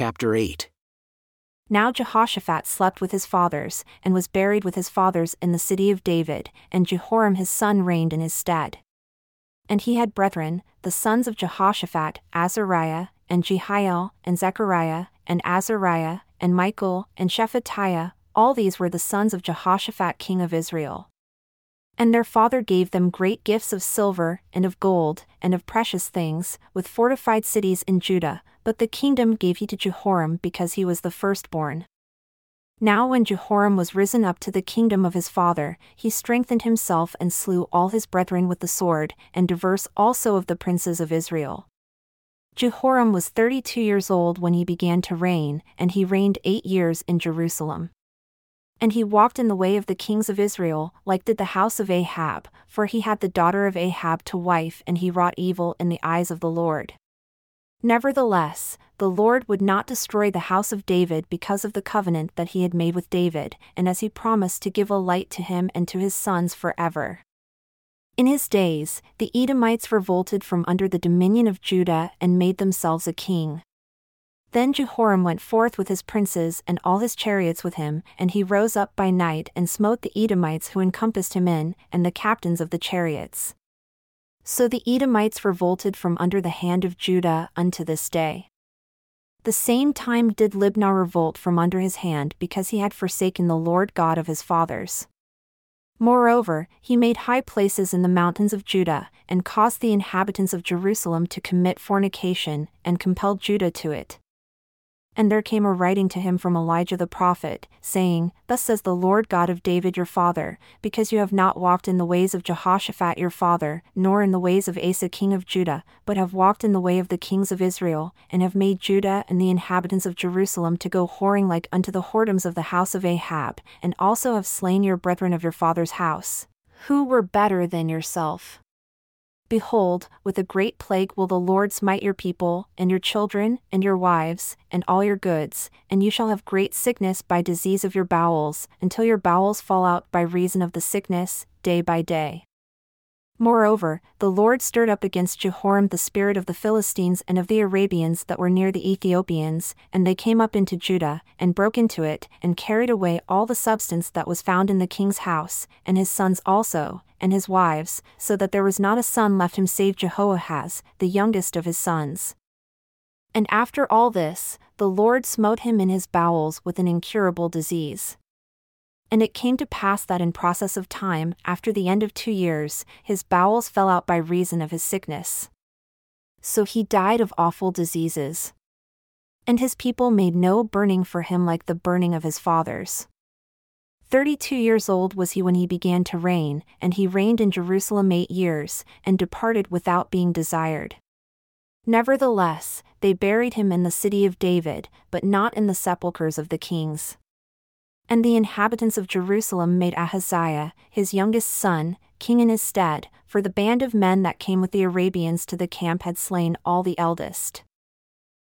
chapter 8. Now Jehoshaphat slept with his fathers, and was buried with his fathers in the city of David, and Jehoram his son reigned in his stead. And he had brethren, the sons of Jehoshaphat, Azariah, and Jehiel, and Zechariah, and Azariah, and Michael, and Shephatiah, all these were the sons of Jehoshaphat king of Israel. And their father gave them great gifts of silver, and of gold, and of precious things, with fortified cities in Judah, but the kingdom gave he to Jehoram because he was the firstborn. Now, when Jehoram was risen up to the kingdom of his father, he strengthened himself and slew all his brethren with the sword, and diverse also of the princes of Israel. Jehoram was thirty two years old when he began to reign, and he reigned eight years in Jerusalem. And he walked in the way of the kings of Israel, like did the house of Ahab, for he had the daughter of Ahab to wife, and he wrought evil in the eyes of the Lord. Nevertheless, the Lord would not destroy the house of David because of the covenant that he had made with David, and as he promised to give a light to him and to his sons forever. In his days, the Edomites revolted from under the dominion of Judah and made themselves a king. Then Jehoram went forth with his princes and all his chariots with him, and he rose up by night and smote the Edomites who encompassed him in, and the captains of the chariots. So the Edomites revolted from under the hand of Judah unto this day. The same time did Libnah revolt from under his hand because he had forsaken the Lord God of his fathers. Moreover, he made high places in the mountains of Judah, and caused the inhabitants of Jerusalem to commit fornication, and compelled Judah to it. And there came a writing to him from Elijah the prophet, saying, Thus says the Lord God of David your father, because you have not walked in the ways of Jehoshaphat your father, nor in the ways of Asa king of Judah, but have walked in the way of the kings of Israel, and have made Judah and the inhabitants of Jerusalem to go whoring like unto the whoredoms of the house of Ahab, and also have slain your brethren of your father's house, who were better than yourself. Behold, with a great plague will the Lord smite your people, and your children, and your wives, and all your goods, and you shall have great sickness by disease of your bowels, until your bowels fall out by reason of the sickness, day by day. Moreover, the Lord stirred up against Jehoram the spirit of the Philistines and of the Arabians that were near the Ethiopians, and they came up into Judah, and broke into it, and carried away all the substance that was found in the king's house, and his sons also, and his wives, so that there was not a son left him save Jehoahaz, the youngest of his sons. And after all this, the Lord smote him in his bowels with an incurable disease. And it came to pass that in process of time, after the end of two years, his bowels fell out by reason of his sickness. So he died of awful diseases. And his people made no burning for him like the burning of his fathers. Thirty two years old was he when he began to reign, and he reigned in Jerusalem eight years, and departed without being desired. Nevertheless, they buried him in the city of David, but not in the sepulchres of the kings. And the inhabitants of Jerusalem made Ahaziah, his youngest son, king in his stead, for the band of men that came with the Arabians to the camp had slain all the eldest.